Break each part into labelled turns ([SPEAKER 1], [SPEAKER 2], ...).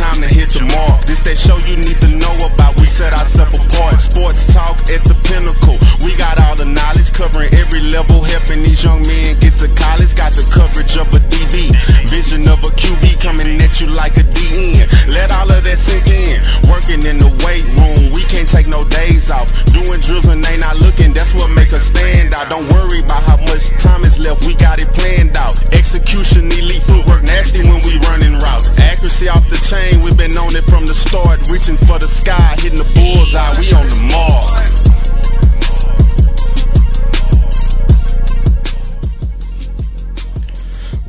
[SPEAKER 1] time to hit the mark. This that show you need to know about. We set ourselves apart. Sports talk at the pinnacle. Covering every level, helping these young men get to college. Got the coverage of a DB, vision of a QB coming at you like a DN. Let all of that sink in. Working in the weight room, we can't take no days off. Doing drills when they not looking, that's what make us stand out. Don't worry about how much time is left, we got it planned out. Execution, elite footwork, nasty when we running routes. Accuracy off the chain, we've been on it from the start. Reaching for the sky, hitting the bullseye, we on the mark.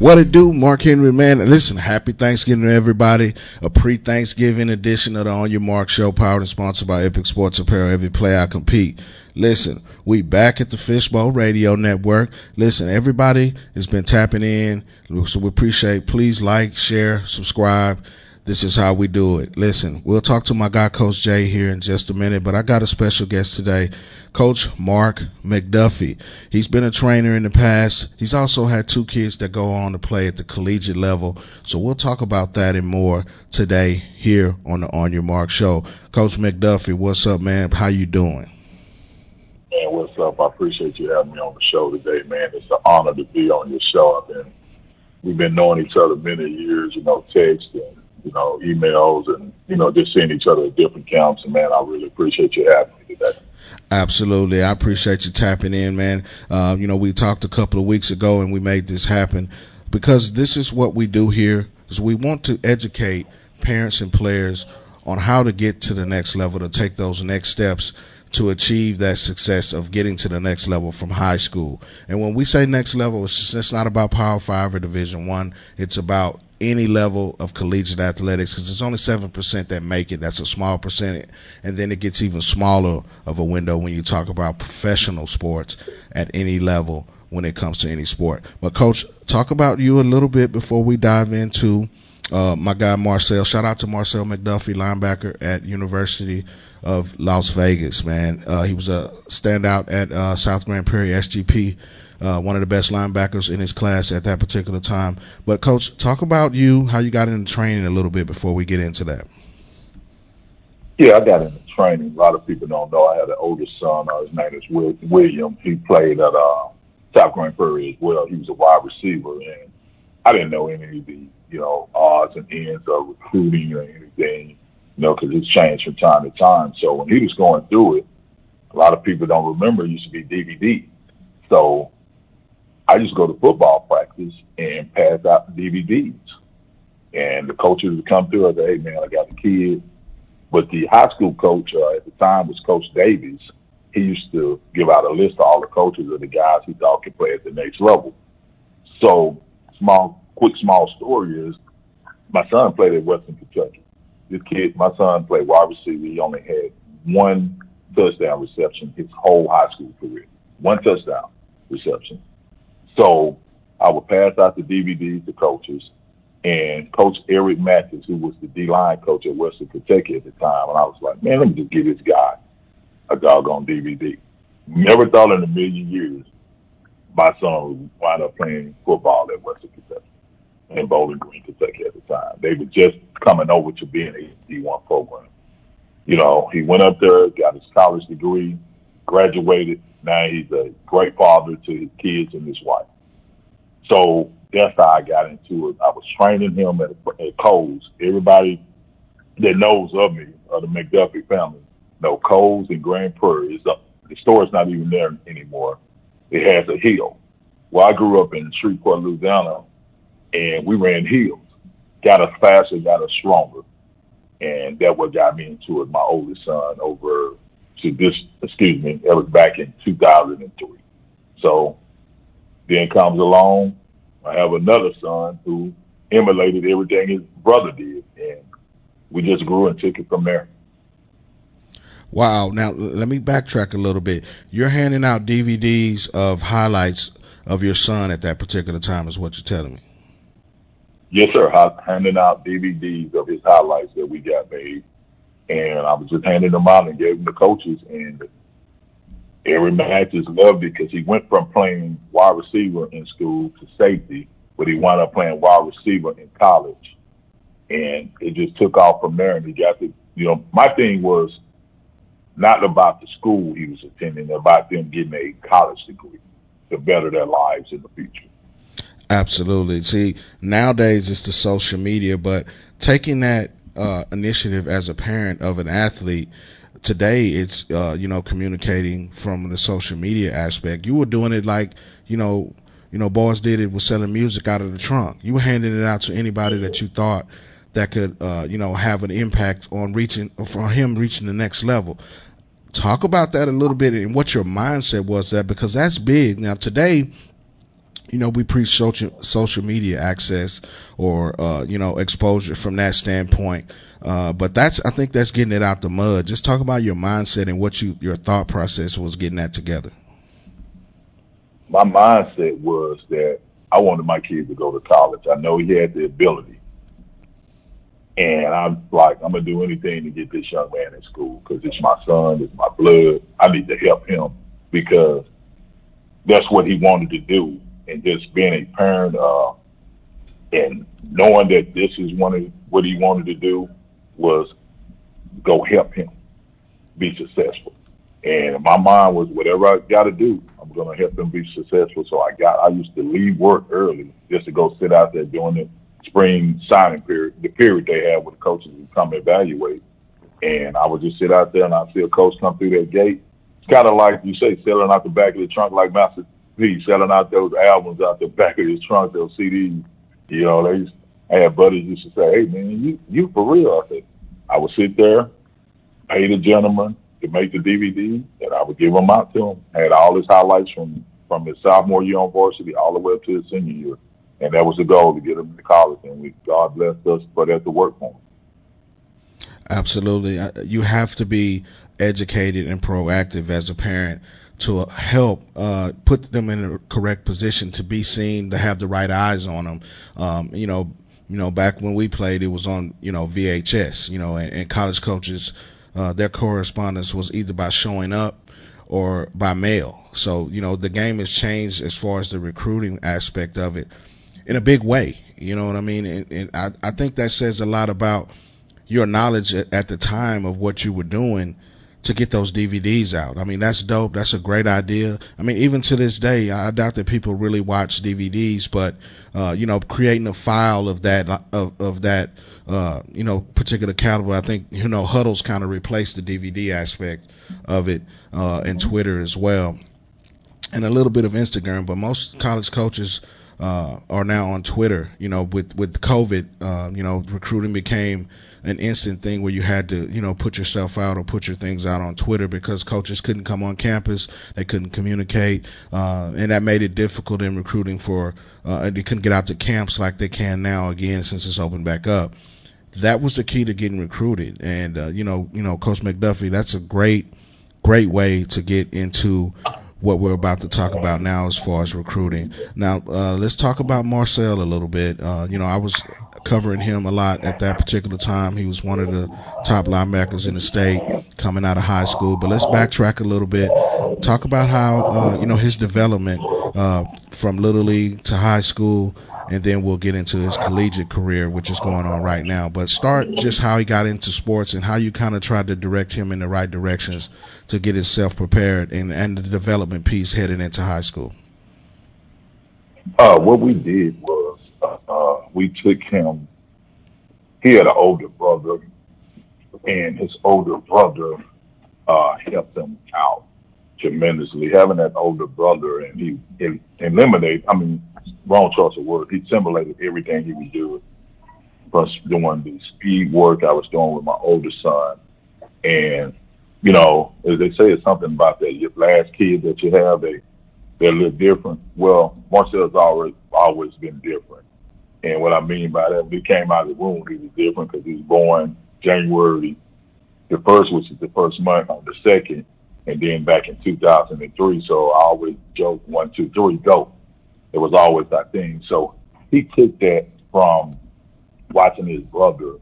[SPEAKER 2] What it do, Mark Henry, man? Listen, happy Thanksgiving to everybody. A pre-Thanksgiving edition of the On Your Marc Show, powered and sponsored by Epic Sports Apparel. Every play I compete. Listen, we back at the Fishbowl Radio Network. Listen, everybody has been tapping in, so we appreciate. Please like, share, subscribe. This is how we do it. Listen, we'll talk to my guy, Coach Jay, here in just a minute, but I got a special guest today, Coach Mark McDuffie. He's been a trainer in the past. He's also had two kids that go on to play at the collegiate level. So we'll talk about that and more today here on the On Your Marc show. Coach McDuffie, what's up, man? How you doing?
[SPEAKER 3] Man, what's up? I appreciate you having me on the show today, man. It's an honor to be on your show. I've been, we've been knowing each other many years, you know, text and you know, emails and, you know, just seeing each other at different camps. And, man, I really appreciate you having me today.
[SPEAKER 2] Absolutely. I appreciate you tapping in, man. Uh, you know, we talked a couple of weeks ago and we made this happen because this is what we do here is we want to educate parents and players on how to get to the next level, to take those next steps to achieve that success of getting to the next level from high school. And when we say next level, it's just, it's not about Power Five or Division One. It's about any level of collegiate athletics because there's only 7% that make it. That's a small percentage. And then it gets even smaller of a window when you talk about professional sports at any level when it comes to any sport. But coach, talk about you a little bit before we dive into uh, my guy Marcel. Shout out to Marcel McDuffie, linebacker at University of Las Vegas, man. Uh, he was a standout at uh, South Grand Prairie SGP uh, one of the best linebackers in his class at that particular time. But coach, talk about you, how you got into training a little bit before we get into that.
[SPEAKER 3] Yeah, I got into training. A lot of people don't know I had an older son. His name is William. He played at uh, South Grand Prairie as well. He was a wide receiver, and I didn't know any of the you know odds and ends of recruiting or anything, you know, because it's changed from time to time. So when he was going through it, a lot of people don't remember it used to be DVD. So I just go to football practice and pass out DVDs. And the coaches would come through and say, hey, man, I got the kid. But the high school coach uh, at the time was Coach Davies. He used to give out a list of all the coaches of the guys he thought could play at the next level. So, small, quick, small story is my son played at Western Kentucky. This kid, my son played wide receiver. He only had one touchdown reception his whole high school career. One touchdown reception. So I would pass out the DVDs to coaches. And Coach Eric Mathis, who was the D line coach at Western Kentucky at the time, and I was like, man, let me just give this guy a doggone DVD. Never thought in a million years my son would wind up playing football at Western Kentucky in Bowling Green, Kentucky at the time. They were just coming over to being a D1 program. You know, he went up there, got his college degree, graduated, now he's a great father to his kids and his wife. So that's how I got into it. I was training him at, at Coles. Everybody that knows of me, of the McDuffie family, know Coles and Grand Prairie. Is up. The store's not even there anymore. It has a hill. Well, I grew up in Shreveport, Louisiana, and we ran hills. Got us faster, got us stronger. And that what got me into it. My oldest son over to this, excuse me, it was back in 2003. So then comes along, I have another son who emulated everything his brother did, and we just grew and took it from there.
[SPEAKER 2] Wow. Now, let me backtrack a little bit. You're handing out DVDs of highlights of your son at that particular time, is what you're telling me.
[SPEAKER 3] Yes, sir. Handing out DVDs of his highlights that we got made and I was just handing them out and gave them to coaches. And Eric Mathis loved it because he went from playing wide receiver in school to safety, but he wound up playing wide receiver in college. and it just took off from there. And he got the, you know, my thing was not about the school he was attending, about them getting a college degree to better their lives in the future.
[SPEAKER 2] Absolutely. See, nowadays it's the social media, but taking that uh, initiative as a parent of an athlete, today it's uh, you know communicating from the social media aspect. You were doing it like you know you know boys did it with selling music out of the trunk. You were handing it out to anybody that you thought that could uh, you know have an impact on reaching for him reaching the next level. Talk about that a little bit and what your mindset was that because that's big. Now today you know, we preach social social media access or uh, you know exposure from that standpoint. Uh, but that's I think that's getting it out the mud. Just talk about your mindset and what you your thought process was getting that together.
[SPEAKER 3] My mindset was that I wanted my kids to go to college. I know he had the ability, and I'm like, I'm gonna do anything to get this young man in school because it's my son, it's my blood. I need to help him because that's what he wanted to do and just being a parent uh, and knowing that this is one of what he wanted to do was go help him be successful. And my mind was whatever I got to do, I'm going to help him be successful. So I got I used to leave work early just to go sit out there during the spring signing period, the period they have with the coaches who come evaluate. And I would just sit out there and I see a coach come through that gate. It's kind of like you say, selling out the back of the trunk like Master P selling out those albums out the back of his trunk, those CDs. You know, they used, I had buddies used to say, "Hey man, you you for real?" I said, I would sit there, pay the gentleman to make the DVD, and I would give them out to him. I had all his highlights from from his sophomore year on varsity all the way up to his senior year, and that was the goal to get him to college. And we God blessed us for that to work for him.
[SPEAKER 2] Absolutely, you have to be educated and proactive as a parent to help uh, put them in a correct position to be seen, to have the right eyes on them. Um, you know, you know, back when we played, it was on you know VHS. You know, and, and college coaches, uh, their correspondence was either by showing up or by mail. So you know, the game has changed as far as the recruiting aspect of it in a big way. You know what I mean? And, and I, I think that says a lot about your knowledge at, at the time of what you were doing to get those DVDs out. I mean, that's dope. That's a great idea. I mean, even to this day, I doubt that people really watch DVDs, but, uh, you know, creating a file of that, of, of that, uh, you know, particular caliber. I think, you know, Hudl's kind of replaced the DVD aspect of it, uh, and Twitter as well. And a little bit of Instagram, but most college coaches, uh, are now on Twitter. You know, with, with COVID, uh, you know, recruiting became, an instant thing where you had to, you know, put yourself out or put your things out on Twitter because coaches couldn't come on campus, they couldn't communicate, uh, and that made it difficult in recruiting for, uh, they couldn't get out to camps like they can now again since it's opened back up. That was the key to getting recruited, and uh, you know, you know, Coach McDuffie, that's a great, great way to get into what we're about to talk about now as far as recruiting. Now, uh, let's talk about Marcel a little bit. Uh, you know, I was covering him a lot at that particular time. He was one of the top linebackers in the state coming out of high school. But let's backtrack a little bit. Talk about how uh, you know his development uh, from little league to high school, and then we'll get into his collegiate career, which is going on right now. But start just how he got into sports and how you kind of tried to direct him in the right directions to get himself prepared and and the development piece heading into high school.
[SPEAKER 3] Uh, what we did was we took him. He had an older brother, and his older brother uh, helped him out tremendously. Having that older brother, and he, he eliminated. I mean, wrong choice of word. He simulated everything he was doing. Plus, doing the speed work I was doing with my older son, and you know, as they say, it's something about that. Your last kid that you have, they they're a little different. Well, Marcel's always always been different. And what I mean by that, when he came out of the womb, he was different because he was born January the first, which is the first month on the second, and then back in 2003. So I always joke one, two, three, go. It was always that thing. So he took that from watching his brother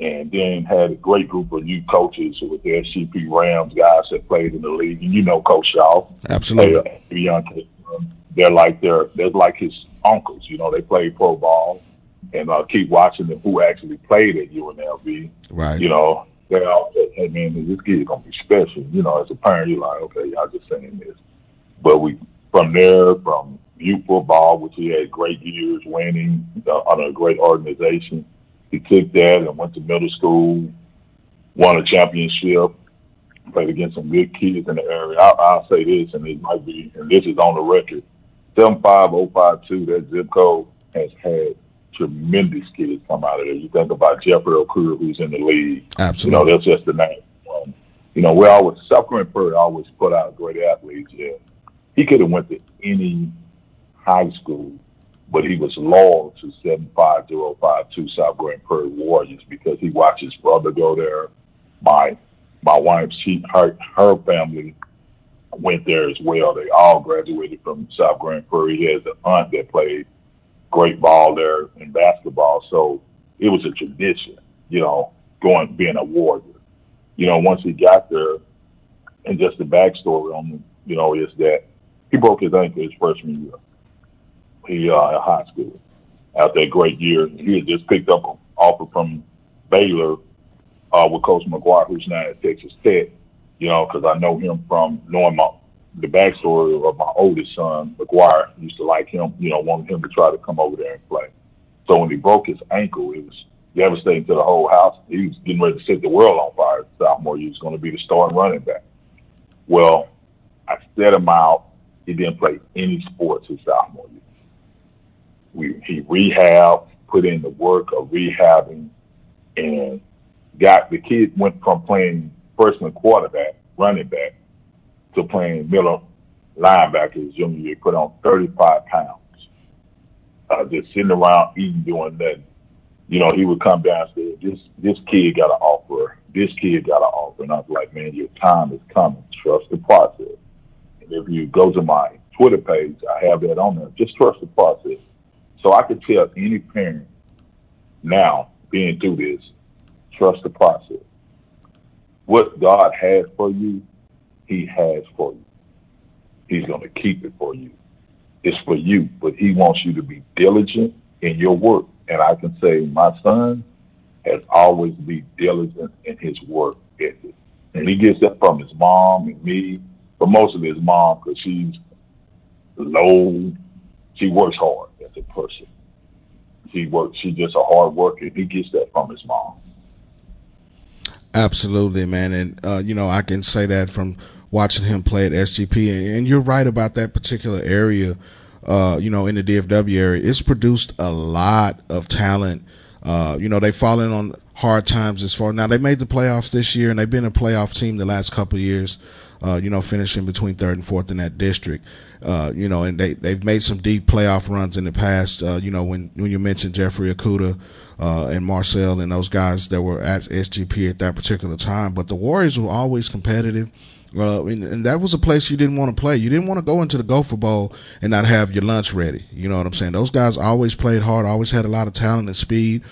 [SPEAKER 3] and then had a great group of new coaches with the SCP Rams guys that played in the league. And you know Coach Shaw.
[SPEAKER 2] Absolutely.
[SPEAKER 3] Uh, They're like they're they're like his uncles. You know, they play pro ball. and uh, keep watching them who actually played at UNLV.
[SPEAKER 2] Right.
[SPEAKER 3] You know, they all "Hey man, this kid's gonna be special." You know, as a parent, you're like, "Okay, y'all just saying this," but we from there, from youth football, which he had great years winning uh, on a great organization, he took that and went to middle school, won a championship, played against some good kids in the area. I, I'll say this, and it might be, and this is on the record: seven five zero five two. That zip code has had tremendous kids come out of there. You think about Jeffrey Okudah, who's in the league.
[SPEAKER 2] Absolutely.
[SPEAKER 3] You know, that's just the name. Um, you know, we're always South Grand Prairie always put out great athletes. Yeah, he could have went to any high school, but he was loyal to seven five zero five two South Grand Prairie Warriors because he watched his brother go there. My my wife, she her her family went there as well. They all graduated from South Grand Prairie. He has an aunt that played great ball there in basketball. So it was a tradition, you know, going being a warrior. You know, once he got there, and just the backstory on him, you know, is that he broke his ankle his freshman year. He uh, in high school. After a great year, he had just picked up an offer from Baylor uh, with Coach McGuire, who's now at Texas Tech. You know, because I know him from knowing my the backstory of my oldest son, McGuire, used to like him, you know, wanted him to try to come over there and play. So when he broke his ankle, it was devastating to the whole house. He was getting ready to set the world on fire. Sophomore he was going to be the starting running back. Well, I set him out. He didn't play any sports his sophomore year. We, he rehabbed, put in the work of rehabbing, and got the kid went from playing freshman quarterback, running back, to playing middle linebacker his junior year, put on 35 pounds. Uh, just sitting around eating, doing nothing. You know, he would come down downstairs. This this kid got an offer. This kid got an offer, and I was like, man, your time is coming. Trust the process. And if you go to my Twitter page, I have that on there. Just trust the process. So I could tell any parent now, being through this, trust the process. What God has for you, He has for you. He's going to keep it for you. It's for you, but He wants you to be diligent in your work. And I can say my son has always been diligent in his work ethic. And he gets that from his mom and me, but mostly his mom because she's low. She works hard as a person. She works. She's just a hard worker. He gets that from his mom.
[SPEAKER 2] Absolutely, man, and uh, you know I can say that from watching him play at SGP, and, you're right about that particular area. Uh, you know, in the DFW area, it's produced a lot of talent. Uh, you know, they've fallen on hard times as far now. They made the playoffs this year, and they've been a playoff team the last couple years. Uh, you know, finishing between third and fourth in that district. Uh, you know, and they they've made some deep playoff runs in the past. Uh, you know, when when you mentioned Jeffrey Okudah uh, and Marcel and those guys that were at SGP at that particular time, but the Warriors were always competitive. Uh, and, and, that was a place you didn't want to play. You didn't want to go into the Gopher Bowl and not have your lunch ready. You know what I'm saying? Those guys always played hard, always had a lot of talent and speed.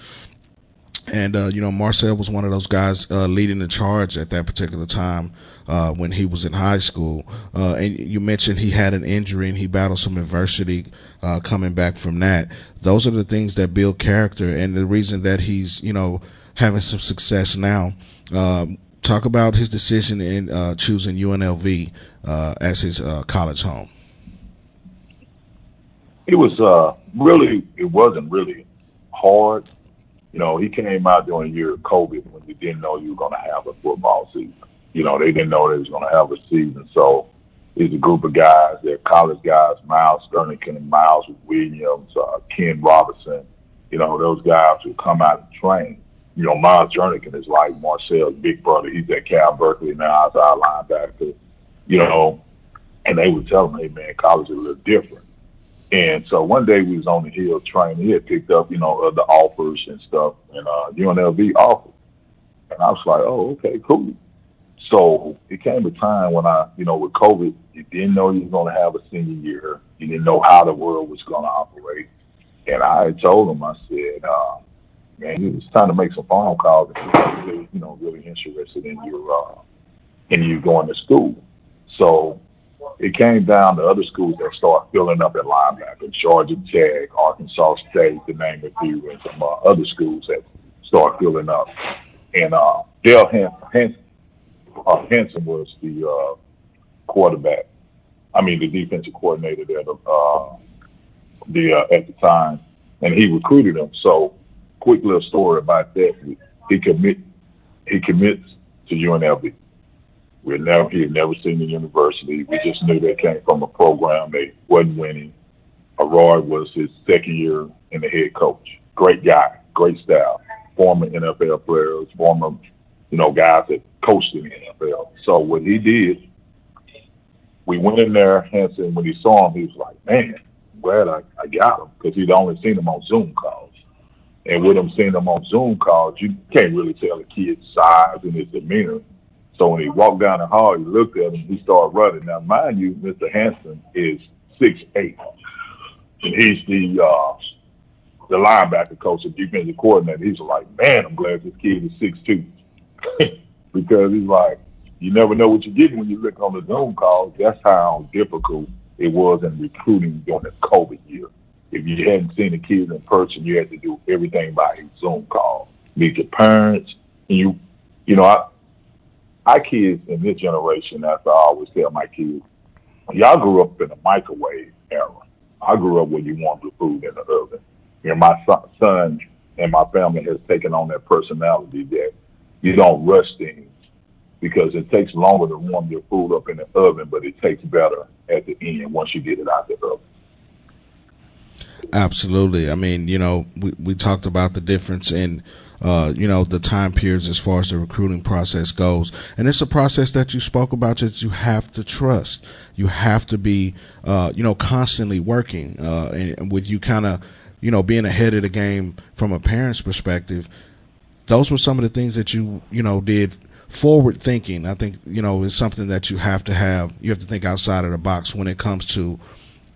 [SPEAKER 2] And, uh, you know, Marcel was one of those guys leading the charge at that particular time uh, when he was in high school. Uh, and you mentioned he had an injury and he battled some adversity uh, coming back from that. Those are the things that build character and the reason that he's, you know, having some success now. Um, talk about his decision in uh, choosing UNLV uh, as his uh, college home.
[SPEAKER 3] It was uh, really, it wasn't really hard. You know, he came out during the year of COVID when we didn't know you were going to have a football season. You know, they didn't know they was going to have a season. So it's a group of guys, they're college guys, Miles Sternican, Miles Williams, uh, Ken Robinson. You know, those guys who come out and train you know, Miles Jernigan is like Marcel's big brother. He's at Cal Berkeley now, outside linebacker. You know, and they would tell him, "Hey, man, college is a little different." And so one day we was on the hill training. He had picked up, you know, the offers and stuff, and uh, UNLV offered. And I was like, "Oh, okay, cool." So it came a time when I, you know, with COVID, you didn't know you were going to have a senior year. You didn't know how the world was going to operate. And I told him, I said, uh, man, it's time to make some phone calls he was really, you know, really interested in your uh in you going to school. So it came down to other schools that started filling up at linebacker, in Georgia Tech, Arkansas State, to name a few, and some uh, other schools that started filling up. And uh, Dale Hansen, uh, was the uh, quarterback. I mean, the defensive coordinator there, uh, the uh, at the time, and he recruited him. So, quick little story about that. He commit he commits to UNLV. We never he had never seen the university. We just knew they came from a program they wasn't winning. Arard was his second year in the head coach. Great guy, great style. Former NFL players, former, you know, guys that coached in the NFL. So what he did, we went in there, Hansen, when he saw him, he was like, man, glad I, I got him because he'd only seen him on Zoom calls. And with him seeing him on Zoom calls, you can't really tell the kid's size and his demeanor. So when he walked down the hall, he looked at him, he started running. Now, mind you, Mr. Hansen is six eight, and he's the uh, the linebacker coach, the defensive coordinator. He's like, man, I'm glad this kid is six because he's like, you never know what you're getting when you look on the Zoom calls. That's how difficult it was in recruiting during the COVID year. If you hadn't seen the kids in person, you had to do everything by Zoom call, meet your parents, and you, you know, I our kids in this generation, as I always tell my kids, y'all grew up in a microwave era. I grew up where you want the food in the oven. And my son and my family has taken on that personality that you don't rush things because it takes longer to warm your food up in the oven, but it tastes better at the end once you get it out the oven.
[SPEAKER 2] Absolutely. I mean, you know, we, we talked about the difference in uh, you know, the time periods as far as the recruiting process goes. And it's a process that you spoke about that you have to trust. You have to be, uh, you know, constantly working, uh, and with you kind of, you know, being ahead of the game from a parent's perspective. Those were some of the things that you, you know, did forward thinking. I think, you know, is something that you have to have. You have to think outside of the box when it comes to,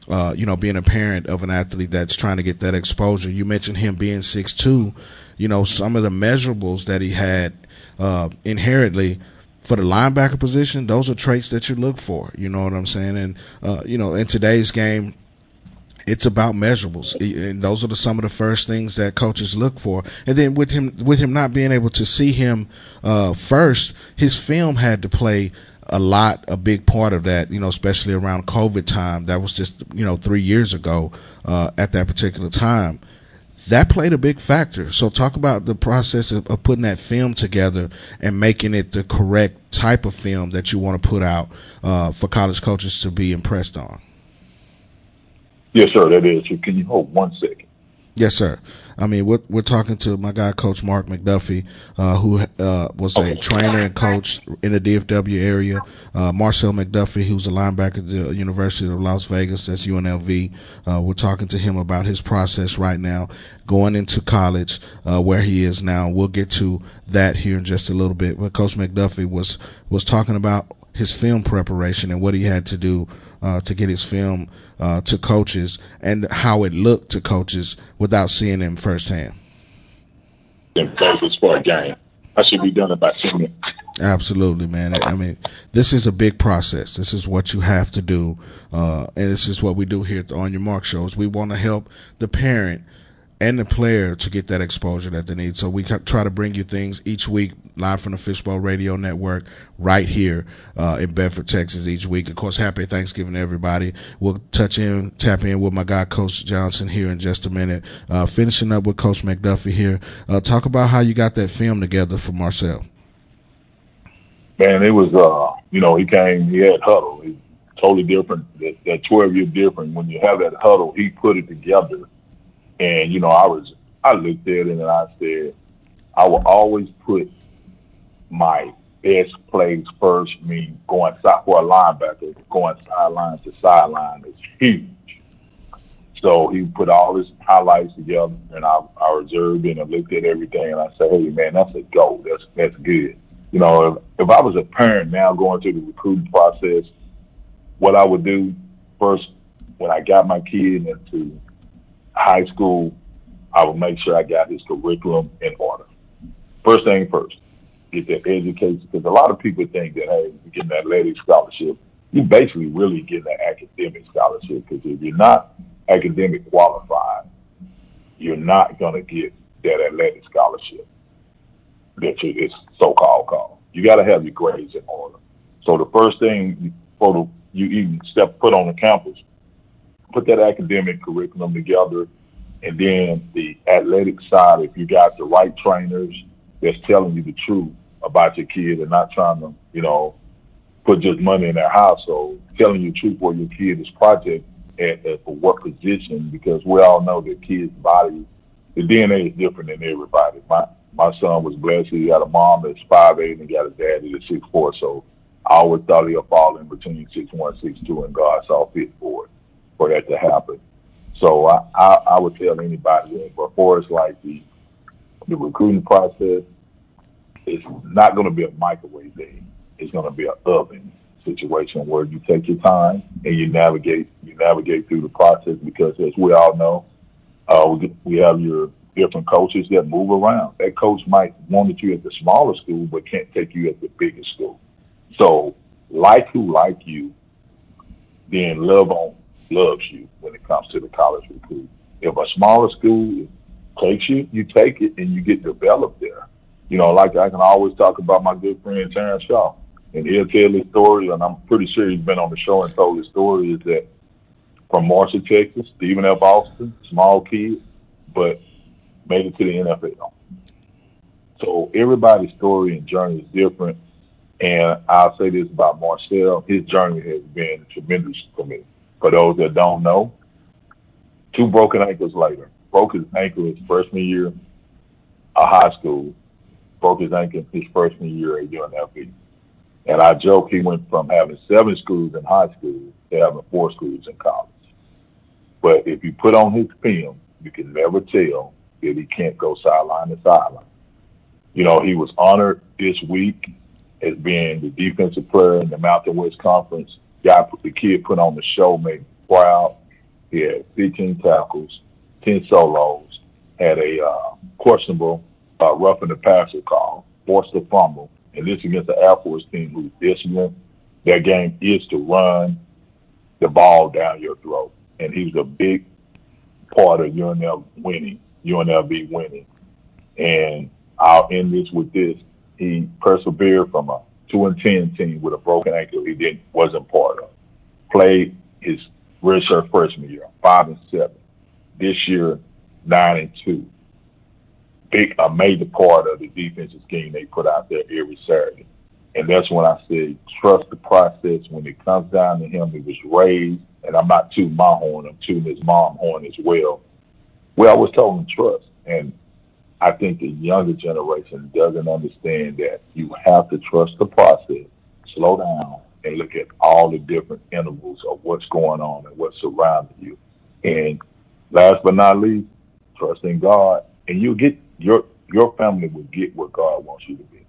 [SPEAKER 2] uh, you know, being a parent of an athlete that's trying to get that exposure. You mentioned him being six two you know, some of the measurables that he had uh, inherently for the linebacker position, those are traits that you look for. You know what I'm saying? And uh, you know, in today's game, it's about measurables, and those are the, some of the first things that coaches look for. And then with him, with him not being able to see him uh, first, his film had to play a lot, a big part of that. You know, especially around COVID time. That was just you know three years ago uh, at that particular time that played a big factor. So talk about the process of, of, putting that film together and making it the correct type of film that you want to put out uh, for college coaches to be impressed on.
[SPEAKER 3] Yes, sir. That is. Can you hold one second?
[SPEAKER 2] Yes, sir. I mean, we're, we're talking to my guy, Coach Mark McDuffie, uh, who uh, was a trainer and coach in the DFW area. Uh, Marcel McDuffie, who's a linebacker at the University of Las Vegas, that's UNLV. Uh, we're talking to him about his process right now, going into college, uh, where he is now. We'll get to that here in just a little bit. But Coach McDuffie was was talking about his film preparation and what he had to do uh, to get his film uh, to coaches and how it looked to coaches without seeing them firsthand.
[SPEAKER 3] In focus for a game. I should be done about ten minutes.
[SPEAKER 2] Absolutely, man. I mean, this is a big process. This is what you have to do, uh, and this is what we do here On Your Marc shows. We want to help the parent and the player to get that exposure that they need. So we try to bring you things each week live from the Fishbowl Radio Network right here uh, in Bedford, Texas each week. Of course, happy Thanksgiving to everybody. We'll touch in, tap in with my guy, Coach Johnson, here in just a minute. Uh, finishing up with Coach McDuffie here. Uh, talk about how you got that film together for Marcel.
[SPEAKER 3] Man, it was, uh, you know, he came, he had Hudl. It's totally different. That, that 12 year different. When you have that Hudl, he put it together and, you know, I was, I looked at it and I said, I will always put my best plays first, I mean going side for a linebacker, going sideline to sideline is huge. So he put all his highlights together, and I, I reserved and I looked at everything, and I said, "Hey, man, that's a goal. That's that's good." You know, if, if I was a parent now going through the recruiting process, what I would do first when I got my kid into high school, I would make sure I got his curriculum in order. First thing first, get that education because a lot of people think that hey, you get an athletic scholarship, you basically really get an academic scholarship because if you're not academic qualified, you're not going to get that athletic scholarship that you, it's so-called called. You got to have your grades in order. So the first thing for the, you even step put on the campus, put that academic curriculum together, and then the athletic side. If you got the right trainers that's telling you the truth about your kid and not trying to, you know, put just money in their household, telling you the truth where your kid is project at, at for what position, because we all know that kids' body, the DNA is different than everybody. My my son was blessed. He got a mom that's five eight and got a daddy that's six four. So I always thought he'll fall in between six one, six two, and God saw fit for it for that to happen. So I, I, I would tell anybody before it's like the the recruiting process, it's not going to be a microwave thing. It's going to be an oven situation where you take your time and you navigate you navigate through the process because as we all know, uh, we, we have your different coaches that move around. That coach might want you at the smaller school but can't take you at the biggest school. So like who like you, then love on loves you when it comes to the college recruit. If a smaller school takes you, you take it and you get developed there. You know, like I can always talk about my good friend Terrence Shaw and he'll tell his story, and I'm pretty sure he's been on the show and told his story. Is that from Marshall, Texas, Stephen F. Austin, small kid, but made it to the NFL. So everybody's story and journey is different. And I'll say this about Marcel: his journey has been tremendous for me. For those that don't know, two broken ankles later, broke his ankle his freshman year of high school, broke his ankle his freshman year at UNLV. And I joke he went from having seven schools in high school to having four schools in college. But if you put on his film, you can never tell that he can't go sideline to sideline. You know, he was honored this week as being the defensive player in the Mountain West Conference. Guy, the kid put on the show, made me proud. He had 15 tackles, 10 solos, had a uh, questionable uh, roughing the passer call, forced a fumble, and this against the Air Force team who's disciplined. Their game is to run the ball down your throat. And he was a big part of UNL winning, UNLV winning. And I'll end this with this. He persevered from a two and ten team with a broken ankle he didn't wasn't part of. Played his redshirt freshman year, five and seven. This year, nine and two big a major part of the defensive scheme they put out there every Saturday. And that's when I said, trust the process. When it comes down to him, he was raised, and I'm not tooting my horn, I'm tooting his mom horn as well. We always told him trust. And I think the younger generation doesn't understand that you have to trust the process, slow down, and look at all the different intervals of what's going on and what's surrounding you. And last but not least, trusting God, and you get your your family will get what God wants you to be.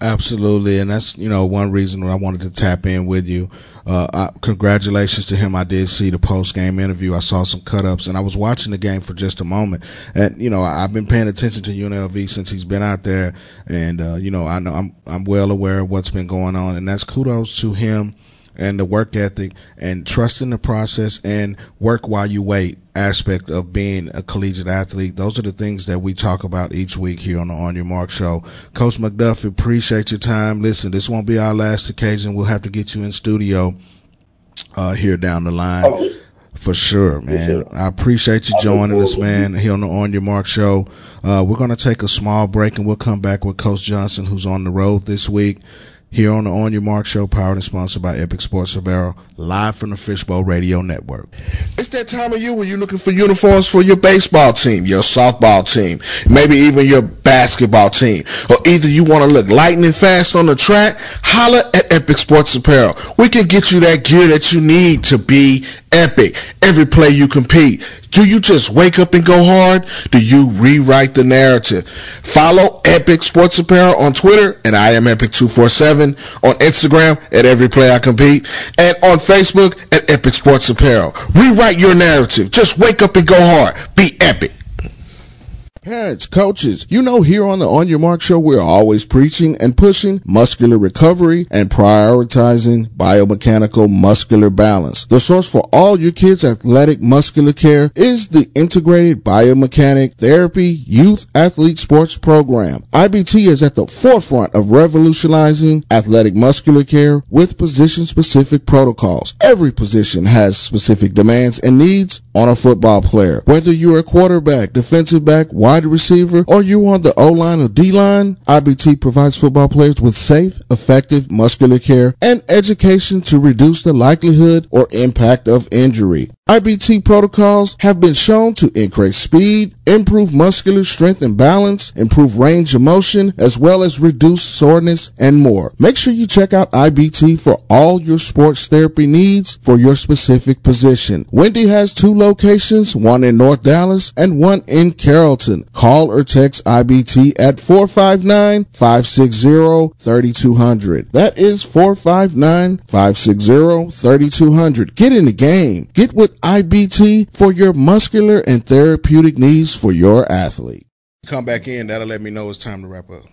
[SPEAKER 2] Absolutely, and that's you know one reason I wanted to tap in with you. Uh, I, congratulations to him. I did see the post game interview. I saw some cut ups, and I was watching the game for just a moment. And you know I've been paying attention to UNLV since he's been out there, and uh, you know I know I'm I'm well aware of what's been going on, and that's kudos to him and the work ethic and trusting the process and work while you wait aspect of being a collegiate athlete. Those are the things that we talk about each week here on the On Your Marc show. Coach McDuffie, appreciate your time. Listen, this won't be our last occasion. We'll have to get you in studio uh, here down the line. For sure, man. I appreciate you joining us, man, here on the On Your Marc show. Uh, we're going to take a small break and we'll come back with Coach Johnson, who's on the road this week here on the On Your Marc Show, powered and sponsored by Epic Sports Apparel, live from the Fishbowl Radio Network.
[SPEAKER 4] It's that time of year where you're looking for uniforms for your baseball team, your softball team, maybe even your basketball team, or either you want to look lightning fast on the track, holla at Epic Sports Apparel. We can get you that gear that you need to be epic every play you compete. Do you just wake up and go hard? Do you rewrite the narrative? Follow Epic Sports Apparel on Twitter and I am Epic247, on Instagram at Every Play I Compete, and on Facebook at Epic Sports Apparel. Rewrite your narrative. Just wake up and go hard. Be epic. Parents, coaches, you know here on the On Your Marc show, we're always preaching and pushing muscular recovery and prioritizing biomechanical muscular balance. The source for all your kids' athletic muscular care is the Integrated Biomechanic Therapy Youth Athlete Sports Program. IBT is at the forefront of revolutionizing athletic muscular care with position specific protocols. Every position has specific demands and needs on a football player. Whether you're a quarterback, defensive back, wide receiver, or you on the O line or D line, IBT provides football players with safe, effective muscular care and education to reduce the likelihood or impact of injury. IBT protocols have been shown to increase speed, improve muscular strength and balance, improve range of motion, as well as reduce soreness and more. Make sure you check out IBT for all your sports therapy needs for your specific position. Wendy has two locations, one in North Dallas and one in Carrollton. Call or text IBT at 459-560-3200. That is 459-560-3200. Get in the game. Get with IBT for your muscular and therapeutic needs for your athlete.
[SPEAKER 2] Come back in. That'll let me know it's time to wrap up.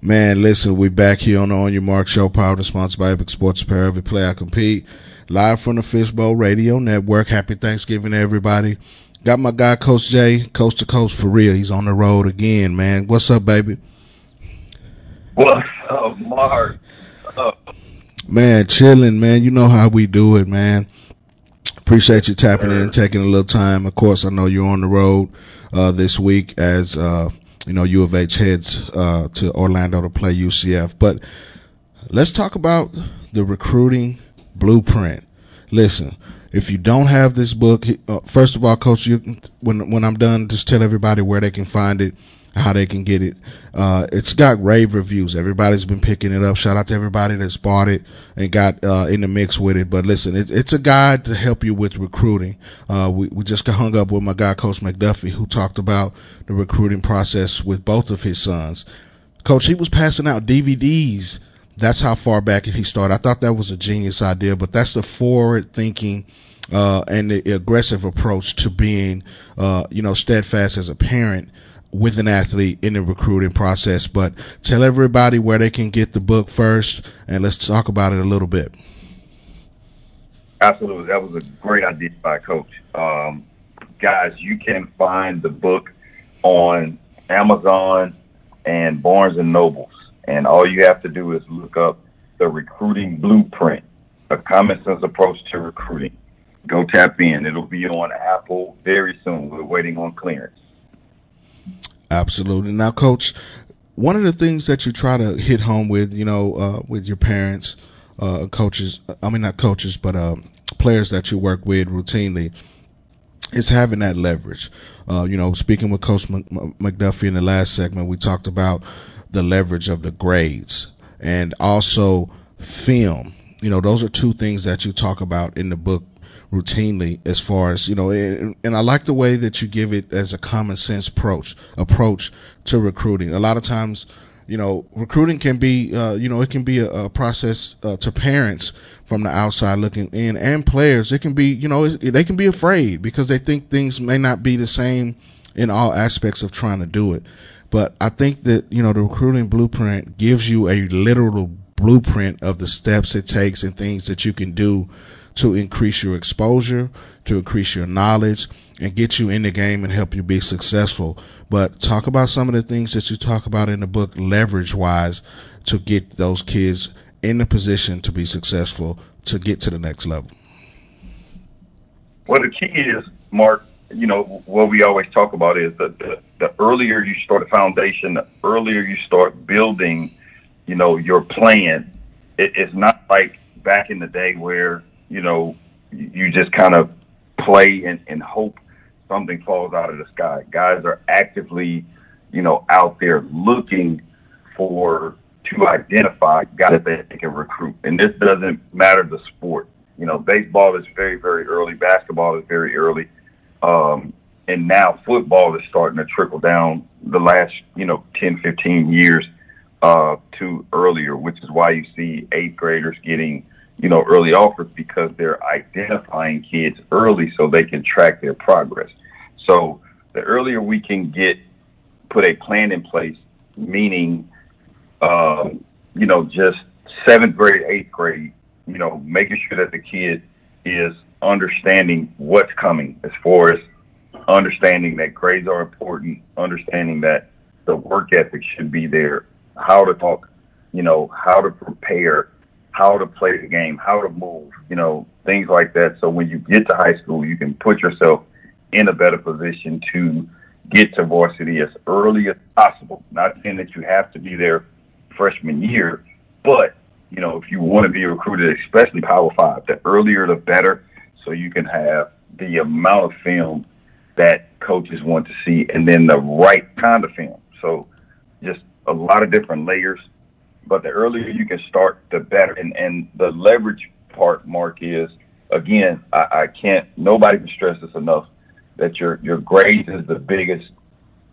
[SPEAKER 2] Man, listen, we back here on the On Your Marc Show, powered and sponsored by Epic Sports Apparel. Every play I compete. Live from the Fishbowl Radio Network. Happy Thanksgiving to everybody. Got my guy, Coach Jay, coast to coast for real. He's on the road again, man. What's up, baby?
[SPEAKER 5] What's up, Mark?
[SPEAKER 2] Man, chilling, man. You know how we do it, man. Appreciate you tapping in and taking a little time. Of course, I know you're on the road uh, this week as uh, you know U of H heads uh, to Orlando to play UCF. But let's talk about the recruiting blueprint. Listen, if you don't have this book, uh, first of all, Coach, you, when when I'm done, just tell everybody where they can find it how they can get it. Uh, it's got rave reviews. Everybody's been picking it up. Shout out to everybody that's bought it and got uh, in the mix with it. But listen, it, it's a guide to help you with recruiting. Uh, we, we just got hung up with my guy, Coach McDuffie, who talked about the recruiting process with both of his sons. Coach, he was passing out DVDs. That's how far back he started. I thought that was a genius idea, but that's the forward thinking uh, and the aggressive approach to being, uh, you know, steadfast as a parent with an athlete in the recruiting process. But tell everybody where they can get the book first, and let's talk about it a little bit.
[SPEAKER 5] Absolutely, that was a great idea by Coach. Um, guys, you can find the book on Amazon and Barnes and Nobles, and all you have to do is look up the Recruiting Blueprint, a common sense approach to recruiting. Go tap in. It'll be on Apple very soon. We're waiting on clearance.
[SPEAKER 2] Absolutely. Now, coach, one of the things that you try to hit home with, you know, uh, with your parents, uh, coaches, I mean, not coaches, but um, players that you work with routinely, is having that leverage. Uh, you know, speaking with Coach McDuffie in the last segment, we talked about the leverage of the grades and also film. You know, those are two things that you talk about in the book routinely as far as you know and, and, I like the way that you give it as a common sense approach approach to recruiting. A lot of times you know recruiting can be uh, you know it can be a, a process uh, to parents from the outside looking in and players. It can be you know they can be afraid because they think things may not be the same in all aspects of trying to do it. But I think that you know the recruiting blueprint gives you a literal blueprint of the steps it takes and things that you can do to increase your exposure, to increase your knowledge, and get you in the game and help you be successful. But talk about some of the things that you talk about in the book, leverage wise, to get those kids in the position to be successful to get to the next level.
[SPEAKER 5] Well, the key is, Mark, you know, what we always talk about is that the, the earlier you start a foundation, the earlier you start building, you know, your plan. It, it's not like back in the day where you know, you just kind of play and, and hope something falls out of the sky. Guys are actively, you know, out there looking for to identify guys that they can recruit. And this doesn't matter the sport. You know, baseball is very, very early. Basketball is very early. Um, and now football is starting to trickle down the last, you know, 10, 15 years uh, to earlier, which is why you see eighth graders getting you know, early offers because they're identifying kids early so they can track their progress. So the earlier we can get put a plan in place, meaning, um, you know, just seventh grade, eighth grade, you know, making sure that the kid is understanding what's coming as far as understanding that grades are important, understanding that the work ethic should be there, how to talk, you know, how to prepare, how to play the game, how to move, you know, things like that. So when you get to high school, you can put yourself in a better position to get to varsity as early as possible. Not saying that you have to be there freshman year, but you know, if you want to be recruited, especially Power Five, the earlier the better, so you can have the amount of film that coaches want to see, and then the right kind of film. So, just a lot of different layers. But the earlier you can start, the better. And and the leverage part, Marc, is again, I, I can't. Nobody can stress this enough that your your grades is the biggest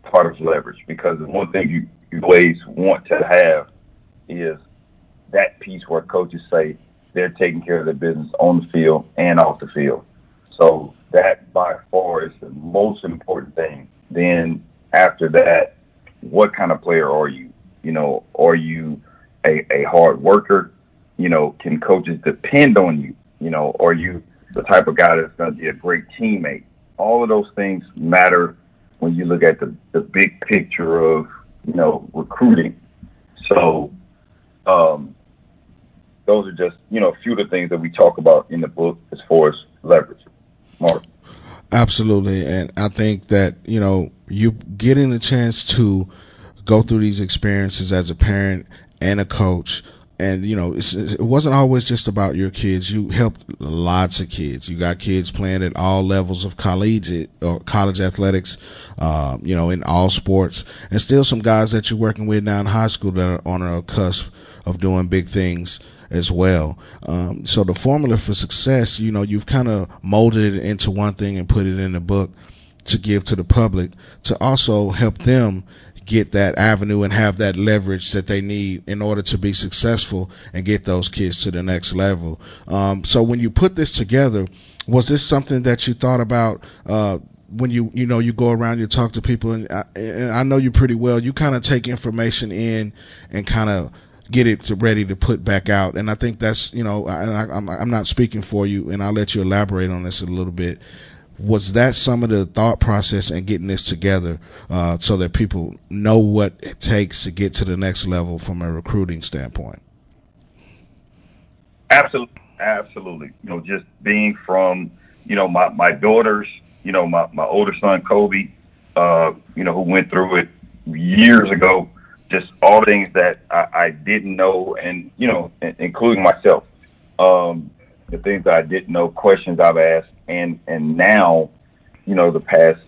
[SPEAKER 5] part of leverage because the one thing you, you always want to have is that piece where coaches say they're taking care of their business on the field and off the field. So that by far is the most important thing. Then after that, what kind of player are you? You know, are you a, a hard worker? You know, can coaches depend on you? You know, are you the type of guy that's going to be a great teammate? All of those things matter when you look at the, the big picture of, you know, recruiting. So, um, those are just, you know, a few of the things that we talk about in the book as far as leverage. Marc.
[SPEAKER 2] Absolutely. And I think that, you know, you getting a chance to go through these experiences as a parent and a coach. And you know it wasn't always just about your kids. You helped lots of kids. You got kids playing at all levels of collegiate or college athletics uh, you know in all sports. And still some guys that you're working with now in high school that are on a cusp of doing big things as well. Um, so the formula for success, you know, you've kind of molded it into one thing and put it in the book to give to the public to also help them get that avenue and have that leverage that they need in order to be successful and get those kids to the next level. Um, so when you put this together, was this something that you thought about, uh, when you you know you go around you talk to people and I, and I know you pretty well you kind of take information in and kind of get it to ready to put back out and I think that's you know I, I'm I'm not speaking for you and I'll let you elaborate on this a little bit was that some of the thought process and getting this together uh, so that people know what it takes to get to the next level from a recruiting standpoint?
[SPEAKER 5] Absolutely, absolutely. You know, just being from you know my my daughters, you know my my older son Kobe, uh, you know who went through it years ago. Just all things that I, I didn't know, and you know, including myself. Um, the things that I didn't know, questions I've asked, and and now, you know, the past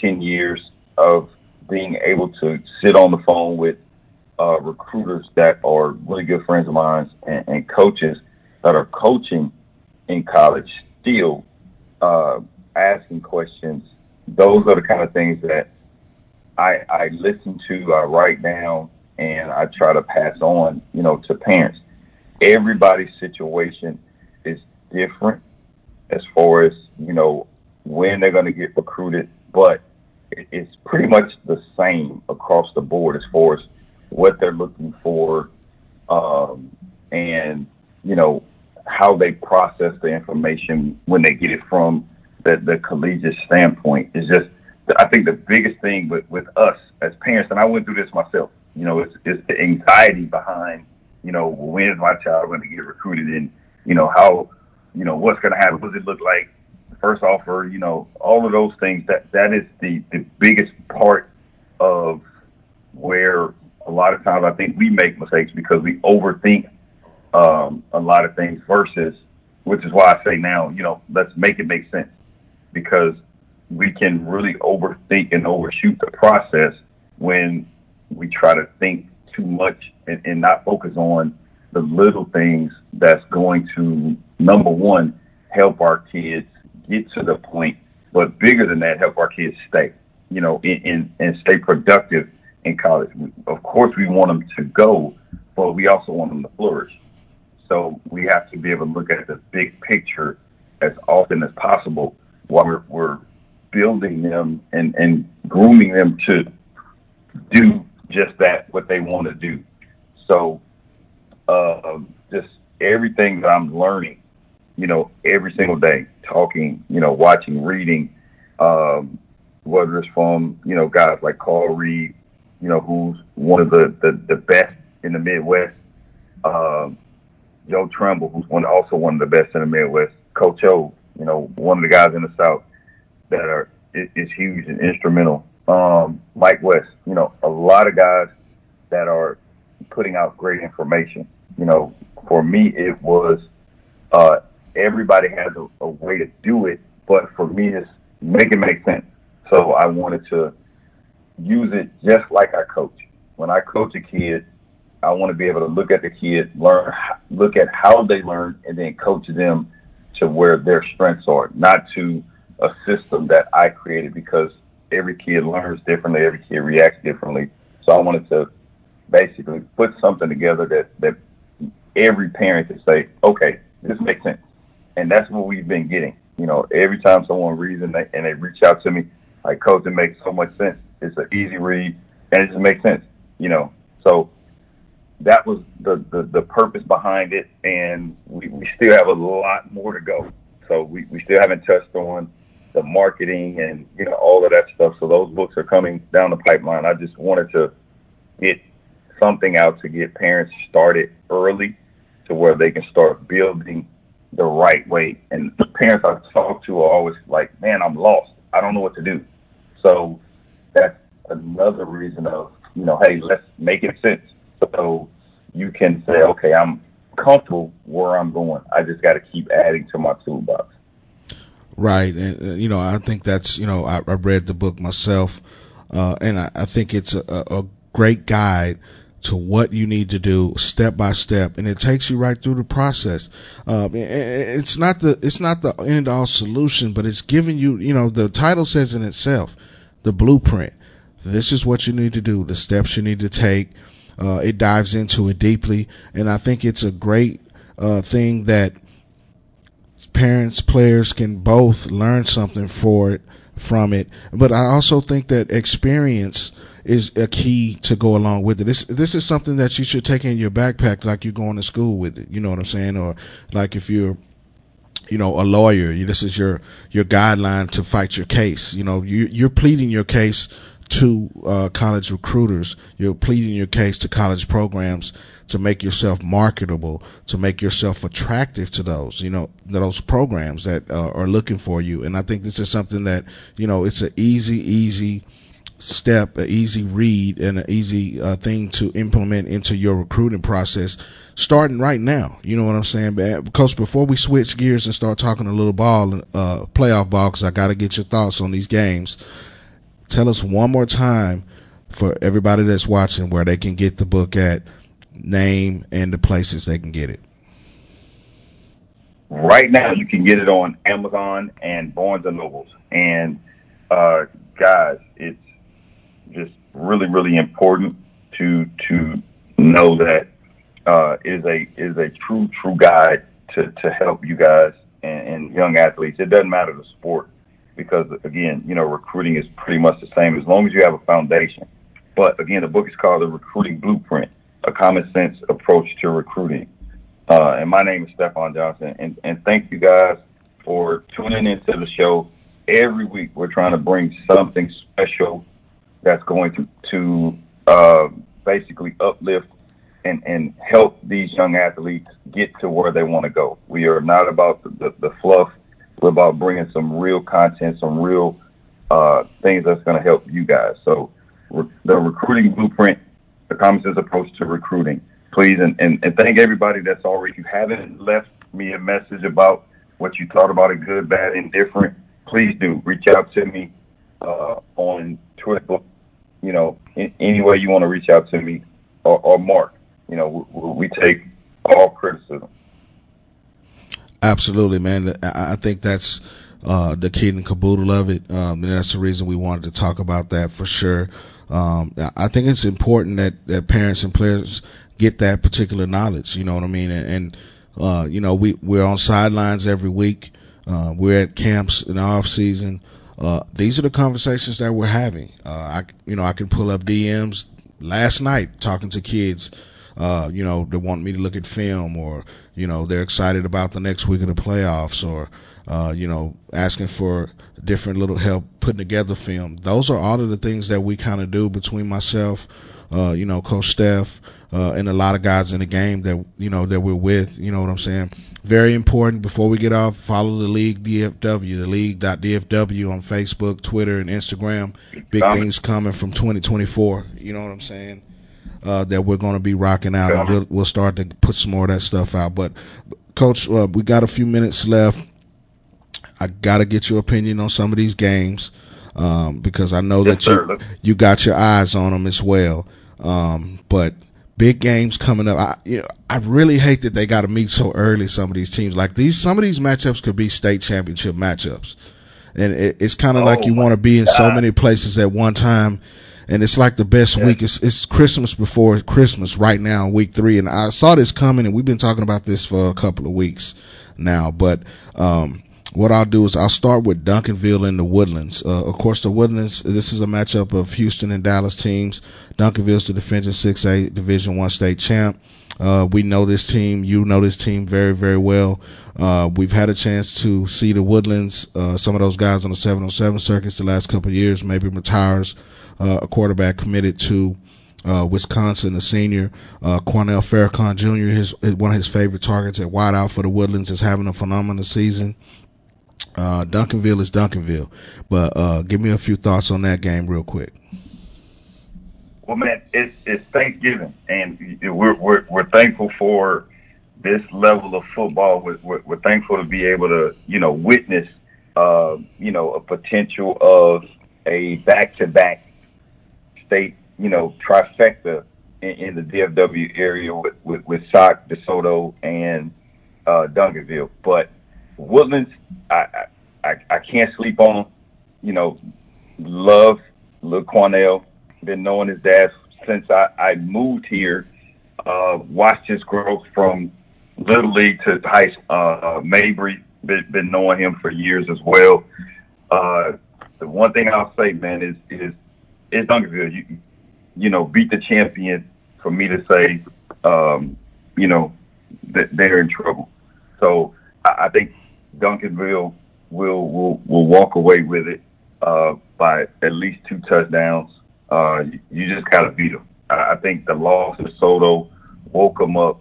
[SPEAKER 5] ten years of being able to sit on the phone with uh, recruiters that are really good friends of mine and, and coaches that are coaching in college still uh, asking questions. Those are the kind of things that I, I listen to, I write down, and I try to pass on, you know, to parents. Everybody's situation is different as far as you know when they're going to get recruited, but it's pretty much the same across the board as far as what they're looking for, um, and you know how they process the information when they get it from the, the collegiate standpoint. Is just I think the biggest thing with, with us as parents, and I went through this myself, you know, it's, it's the anxiety behind, you know, when is my child going to get recruited and, you know, how you know, what's going to happen? What does it look like? First offer, you know, all of those things. That that is the the biggest part of where a lot of times I think we make mistakes because we overthink um, a lot of things versus, which is why I say now, you know, let's make it make sense because we can really overthink and overshoot the process when we try to think too much and, and not focus on the little things that's going to number one help our kids get to the point, but bigger than that, help our kids stay, you know, in and stay productive in college. Of course, we want them to go, but we also want them to flourish. So we have to be able to look at the big picture as often as possible while we're, we're building them and, and grooming them to do just that, what they want to do. So, uh, just everything that I'm learning, you know, every single day, talking, you know, watching, reading, um, whether it's from, you know, guys like Carl Reed, you know, who's one of the, the, the best in the Midwest, um, Joe Trimble, who's one also one of the best in the Midwest, Coach O, you know, one of the guys in the South that are is, is huge and instrumental. Um, Mike West, you know, a lot of guys that are putting out great information. You know, for me, it was uh, everybody has a, a way to do it, but for me, it's make it make sense. So I wanted to use it just like I coach. When I coach a kid, I want to be able to look at the kid, learn, look at how they learn, and then coach them to where their strengths are, not to a system that I created because every kid learns differently, every kid reacts differently. So I wanted to basically put something together that that every parent to say, okay, this makes sense, and that's what we've been getting. You know, every time someone reads and they, and they reach out to me, like, coach, it makes so much sense. It's an easy read, and it just makes sense. You know, so that was the, the, the purpose behind it, and we, we still have a lot more to go. So we, we still haven't touched on the marketing and you know all of that stuff. So those books are coming down the pipeline. I just wanted to get something out to get parents started early to where they can start building the right way. And the parents I talk to are always like, "Man, I'm lost. I don't know what to do." So that's another reason of you know, hey, let's make it sense so you can say, okay, I'm comfortable where I'm going. I just got to keep adding to my toolbox.
[SPEAKER 2] Right, and uh, you know, I think that's you know, I, I read the book myself, uh, and I, I, think it's a, a great guide to what you need to do step by step, and it takes you right through the process. Uh, it's not the it's not the end all solution, but it's giving you you know the title says in itself, the blueprint. This is what you need to do, the steps you need to take. Uh, it dives into it deeply, and I think it's a great uh, thing that parents, players can both learn something for it from it. But I also think that experience is a key to go along with it. This this is something that you should take in your backpack like you're going to school with it. You know what I'm saying? Or like if you're you know, a lawyer, this is your, your guideline to fight your case. You know, you, you're pleading your case to uh, college recruiters. You're pleading your case to college programs to make yourself marketable, to make yourself attractive to those, you know, those programs that uh, are looking for you. And I think this is something that, you know, it's an easy, easy step, an easy read, and an easy uh, thing to implement into your recruiting process starting right now. You know what I'm saying? Because before we switch gears and start talking a little ball, uh, playoff ball, because I got to get your thoughts on these games tell us one more time for everybody that's watching where they can get the book at, name, and the places they can get it.
[SPEAKER 5] Right now, you can get it on Amazon and Barnes and Nobles. And uh, guys, it's just really, really important to to know that uh, is a is a true, true guide to to help you guys and, and young athletes. It doesn't matter the sport because again, you know, recruiting is pretty much the same as long as you have a foundation. But again, the book is called The Recruiting Blueprint: A Common Sense Approach to Recruiting. Uh, and my name is Stefan Johnson, and, and thank you guys for tuning into the show. Every week, we're trying to bring something special that's going to to uh, basically uplift and, and help these young athletes get to where they want to go. We are not about the, the, the fluff we're about bringing some real content, some real uh, things that's going to help you guys. So re- the recruiting blueprint, the common sense approach to recruiting. Please and, and, and thank everybody that's already. If you haven't left me a message about what you thought about it, good, bad, indifferent, please do reach out to me uh, on Twitter. You know, in, any way you want to reach out to me or, or Marc. You know, we, we take all criticism.
[SPEAKER 2] Absolutely, man. I think that's uh, the key and caboodle of it. Um, and that's the reason we wanted to talk about that for sure. Um, I think it's important that, that parents and players get that particular knowledge. You know what I mean? And, and uh, you know, we, we're on sidelines every week. Uh, we're at camps in the off season. Uh, these are the conversations that we're having. Uh, I, you know, I can pull up DMs last night talking to kids, uh, you know, they want me to look at film or, you know, they're excited about the next week of the playoffs or, uh, you know, asking for different little help putting together film. Those are all of the things that we kind of do between myself, uh, you know, Coach Steph, uh, and a lot of guys in the game that, you know, that we're with, you know what I'm saying? Very important before we get off, follow the league DFW, the league.dfw on Facebook, Twitter, and Instagram. Big things coming from 2024. You know what I'm saying? Uh, that we're going to be rocking out and we'll, we'll start to put some more of that stuff out. But coach, uh, we got a few minutes left. I got to get your opinion on some of these games. Um, because I know yes, that you, you got your eyes on them as well. Um, but big games coming up. I, you know, I really hate that they got to meet so early. Some of these teams, like these, some of these matchups could be state championship matchups, and it, it's kind of oh like you want to be in God. so many places at one time. And it's like the best yeah. week. It's, it's Christmas before Christmas right now, week three. And I saw this coming, and we've been talking about this for a couple of weeks now. But um, what I'll do is I'll start with Duncanville and the Woodlands. Uh, of course, the Woodlands. This is a matchup of Houston and Dallas teams. Duncanville's the defending 6A Division One state champ. Uh, we know this team. You know this team very, very well. Uh, we've had a chance to see the Woodlands. Uh, some of those guys on the 707 circuits the last couple years. Mabrey Mettauer. Uh, a quarterback committed to uh, Wisconsin, a senior, uh, Quanell Farrakhan Jr., his, one of his favorite targets at wideout for the Woodlands, is having a phenomenal season. Uh, Duncanville is Duncanville, but uh, give me a few thoughts on that game real quick.
[SPEAKER 5] Well, man, it's it's Thanksgiving, and we're we're we're thankful for this level of football. We're, we're, we're thankful to be able to, you know, witness, uh, you know, a potential of a back-to-back state, you know, trifecta in, in the DFW area with with, with Sauk, DeSoto, and uh, Duncanville. But Woodlands, I, I I can't sleep on. You know, love Lil Quanell. Been knowing his dad since I, I moved here. Uh, watched his growth from little league to high uh, Mabrey. Been, been knowing him for years as well. Uh, the one thing I'll say, man, is is is Duncanville. You you know, beat the champion for me to say, um, you know, that they're in trouble. So I think Duncanville will will will walk away with it uh, by at least two touchdowns. Uh, you just gotta beat them. I think the loss of Soto woke them up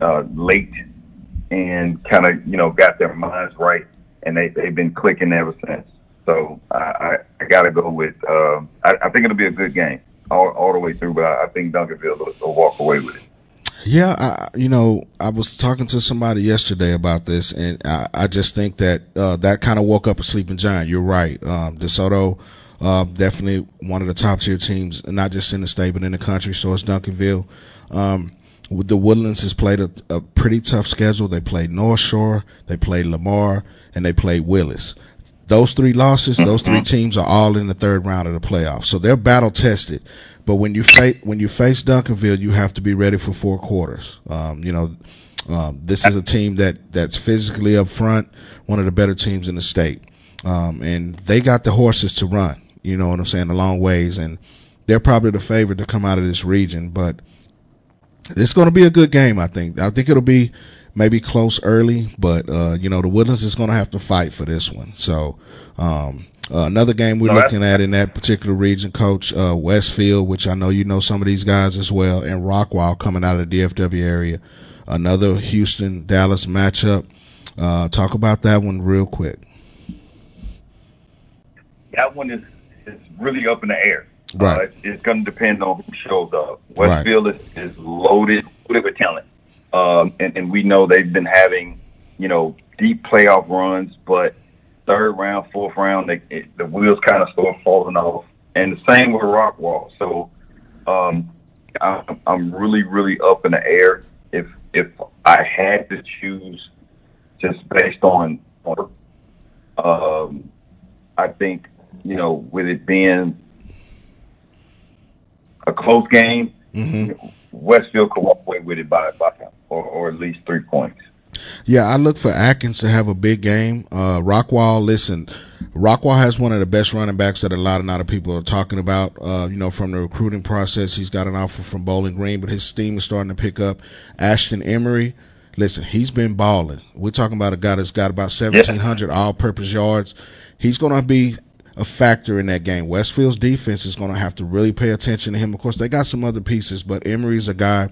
[SPEAKER 5] uh, late and kind of you know got their minds right, and they they've been clicking ever since. So I, I, I got to go with. Uh, I, I think it'll be a good game all, all the way through, but I, I think Duncanville will, will walk away with it.
[SPEAKER 2] Yeah, I, you know, I was talking to somebody yesterday about this, and I, I just think that uh, that kind of woke up a sleeping giant. You're right. Um, DeSoto, uh, definitely one of the top tier teams, not just in the state but in the country. So it's Duncanville. Um, the Woodlands has played a, a pretty tough schedule. They played North Shore, they played Lamar, and they played Willis. Those three losses, those three mm-hmm. teams are all in the third round of the playoffs. So they're battle tested. But when you face when you face Duncanville, you have to be ready for four quarters. Um, you know, um, this is a team that that's physically up front, one of the better teams in the state, um, and they got the horses to run. You know what I'm saying? A long ways, and they're probably the favorite to come out of this region. But it's going to be a good game. I think. I think it'll be maybe close early, but uh, you know the Woodlands is going to have to fight for this one. So um, uh, another game we're looking at in that particular region, Coach uh, Westfield, which I know you know some of these guys as well, and Rockwall coming out of the DFW area. Another Houston Dallas matchup. Uh, talk about that one real quick.
[SPEAKER 5] That one is is really up in the air. Right. Uh, it's, it's going to depend on who shows up. Westfield right. is, is loaded, loaded with talent. Um, and, and we know they've been having, you know, deep playoff runs, but third round, fourth round, they, it, the wheels kind of start falling off. And the same with Rockwall. So um, I, I'm really, really up in the air. If if I had to choose, just based on, um, I think you know, with it being a close game, mm-hmm. Westfield could walk away with it by by or, or at least three points.
[SPEAKER 2] Yeah, I look for Atkins to have a big game. Uh, Rockwall, listen, Rockwall has one of the best running backs that a lot of, lot of people are talking about. Uh, you know, from the recruiting process, he's got an offer from Bowling Green, but his steam is starting to pick up. Ashton Emery, listen, he's been balling. We're talking about a guy that's got about 1,700 yeah. all-purpose yards. He's going to be a factor in that game. Westfield's defense is going to have to really pay attention to him. Of course, they got some other pieces, but Emery's a guy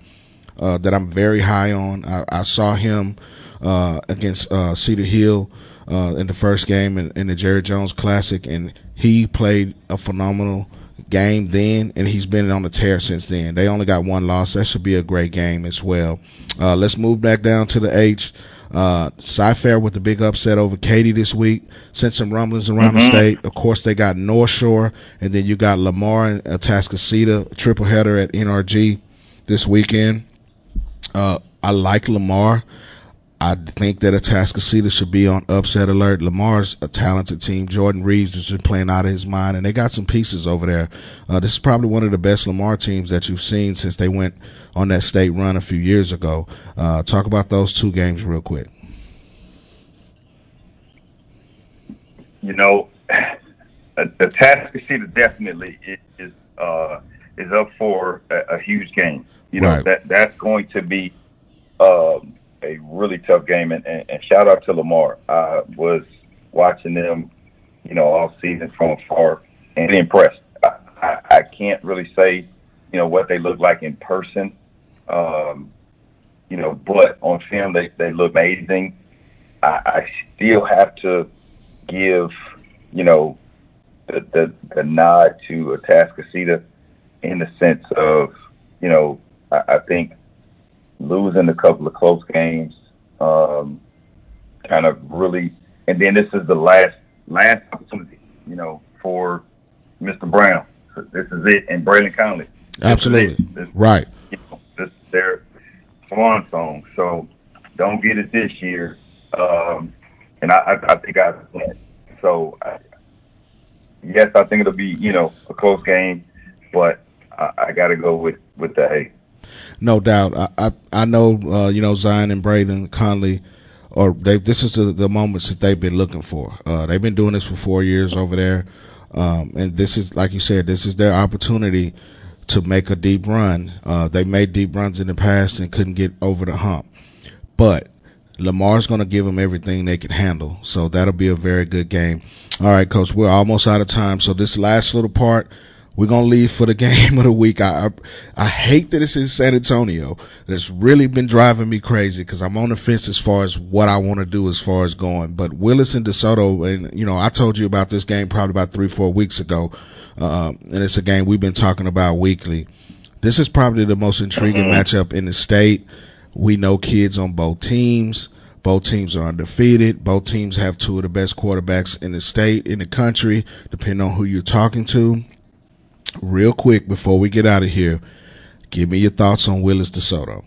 [SPEAKER 2] uh, that I'm very high on. I, I saw him uh, against uh, Cedar Hill uh, in the first game in, in the Jerry Jones Classic, and he played a phenomenal game then, and he's been on the tear since then. They only got one loss. That should be a great game as well. Uh, let's move back down to the H. Uh, Cy-Fair with the big upset over Katy this week. Sent some rumblings around mm-hmm. the state. Of course, they got North Shore, and then you got Lamar and Atascocita, triple header at NRG this weekend. Uh, I like Lamar. I think that Atascocita should be on upset alert. Lamar's a talented team. Jordan Reeves has been playing out of his mind, and they got some pieces over there. Uh, this is probably one of the best Lamar teams that you've seen since they went on that state run a few years ago. Uh, talk about those two games real quick.
[SPEAKER 5] You know, Atascocita definitely is uh, is up for a, a, huge game. You know right. that that's going to be. Um, a really tough game. And, and, and shout out to Lamar. I was watching them, you know, all season from afar and impressed. I, I, I can't really say, you know, what they look like in person. Um, you know, but on film they, they look amazing. I, I still have to give, you know, the, the, the nod to Atascocita in the sense of, you know, I, I think losing a couple of close games, um, kind of really, and then this is the last last opportunity, you know, for Mr. Brown. This is it, and Braylon Conley.
[SPEAKER 2] Absolutely, this, right.
[SPEAKER 5] You know, this is their swan song. So don't get it this year. Um, and I, I, I think I. So I, yes, I think it'll be you know a close game, but I, I got to go with with the A
[SPEAKER 2] no doubt. I I, I know uh, you know Zion and Braden Conley, or they. This is the, the moments that they've been looking for. Uh, they've been doing this for four years over there, um, and this is like you said, this is their opportunity to make a deep run. Uh, they made deep runs in the past and couldn't get over the hump, but Lamar's going to give them everything they can handle. So that'll be a very good game. All right, coach, we're almost out of time. So this last little part, we're gonna leave for the game of the week. I, I, I hate that it's in San Antonio. That's really been driving me crazy because I'm on the fence as far as what I want to do as far as going. But Willis and DeSoto, and you know, I told you about this game probably about three, four weeks ago, uh, and it's a game we've been talking about weekly. This is probably the most intriguing mm-hmm. matchup in the state. We know kids on both teams. Both teams are undefeated. Both teams have two of the best quarterbacks in the state, in the country, depending on who you're talking to real quick before we get out of here, give me your thoughts on Willis DeSoto.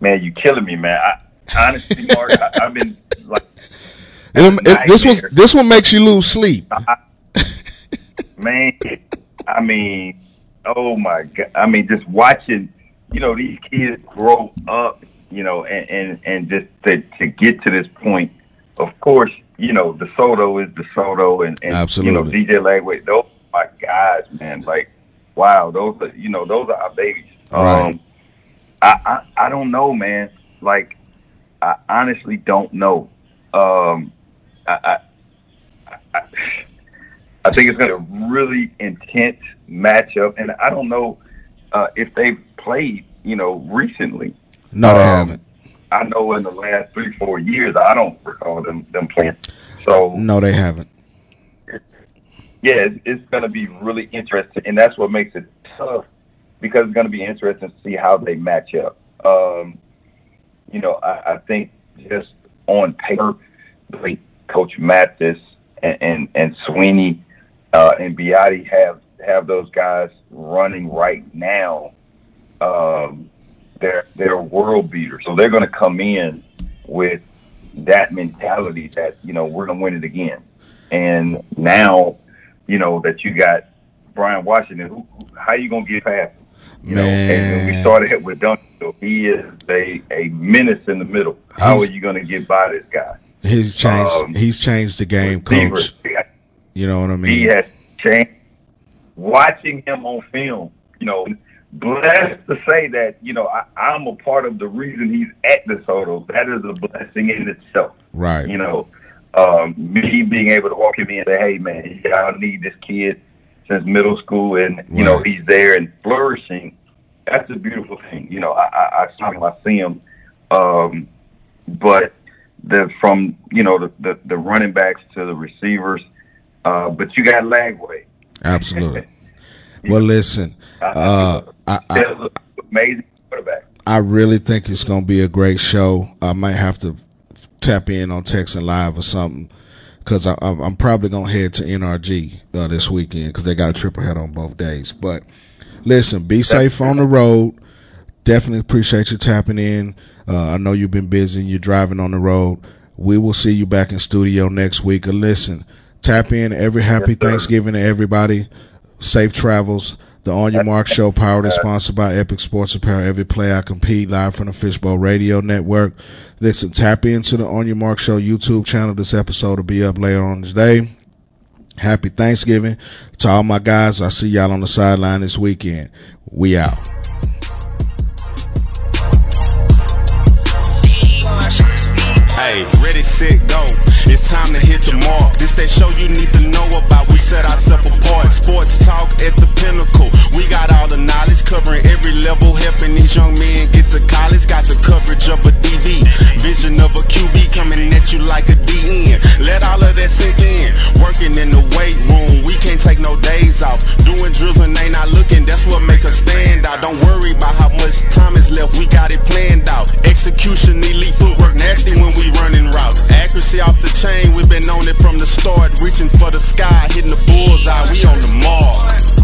[SPEAKER 5] Man, you're killing me, man. I, honestly, Marc, I, have been like.
[SPEAKER 2] It, it, this one, this one makes you lose sleep. I,
[SPEAKER 5] man, I mean, oh my god! I mean, just watching, you know, these kids grow up, you know, and and, and just to to get to this point. Of course, you know, DeSoto is DeSoto, and, and
[SPEAKER 2] Absolutely.
[SPEAKER 5] you know, DJ Lagway. Those my guys, man. Like, wow, those are you know those are our babies.
[SPEAKER 2] Right. Um,
[SPEAKER 5] I, I I don't know, man. Like, I honestly don't know. Um, I, I, I I think it's going to be a really intense matchup, and I don't know uh, if they've played, you know, recently.
[SPEAKER 2] No, they um, haven't.
[SPEAKER 5] I know in the last three, four years, I don't recall them them playing. So
[SPEAKER 2] no, they haven't
[SPEAKER 5] yeah, it's, it's going to be really interesting, and that's what makes it tough because it's going to be interesting to see how they match up. Um, you know, I, I think just on paper, like Coach Mathis and and, and Sweeney uh, and Biotti have have those guys running right now. Um, they're they're world beaters, so they're going to come in with that mentality that you know we're going to win it again. And now you know, that you got Brian Washington. Who, how you gonna get past him? You know, and we started with Duncan, So he is a, a menace in the middle. How he's, are you going to get by this guy?
[SPEAKER 2] He's changed. Um, he's changed the game, coach. You know what I mean?
[SPEAKER 5] He has changed. Watching him on film, you know, blessed to say that you know I, I'm a part of the reason he's at DeSoto. That is a blessing in itself.
[SPEAKER 2] Right.
[SPEAKER 5] You know, um, me being able to walk him in and say, "Hey, man, y'all need this kid since middle school, and you right. know he's there and flourishing." That's a beautiful thing. You know, I I, I saw him, I see him, um, but the from you know the, the the running backs to the receivers, uh, but you got Lagway.
[SPEAKER 2] Absolutely. well, listen, uh, I, I,
[SPEAKER 5] amazing quarterback.
[SPEAKER 2] I really think it's going to be a great show. I might have to tap in on Texan Live or something because I'm I'm probably going to head to NRG uh, this weekend because they got a triple head on both days. But listen, be safe on the road. Definitely appreciate you tapping in. Uh, I know you've been busy and you're driving on the road. We will see you back in studio next week. And listen, tap in every happy yes, Thanksgiving to everybody. Safe travels. The On Your Marc Show, powered and sponsored by Epic Sports Apparel. Every play I compete, live from the Fishbowl Radio Network. Listen, tap into the On Your Marc Show YouTube channel. This episode will be up later on today. Happy Thanksgiving to all my guys. I see y'all on the sideline this weekend. We out.
[SPEAKER 1] Hey, ready, set, go. It's time to hit the mark. This is that show you need to know about. We set ourselves apart. Sports talk at the pinnacle. We got all the knowledge covering every level, helping these young men get to college. Got the coverage of a DB, vision of a QB coming at you like a DN. Let all of that sink in. Working in the weight room, we can't take no days off. Doing drills when they not looking, that's what make us stand out. Don't worry about how much time is left, we got it planned out. Execution, elite footwork, nasty when we running routes. Accuracy off the chain, we've been on it from the start. Reaching for the sky, hitting the bullseye, we on the mark.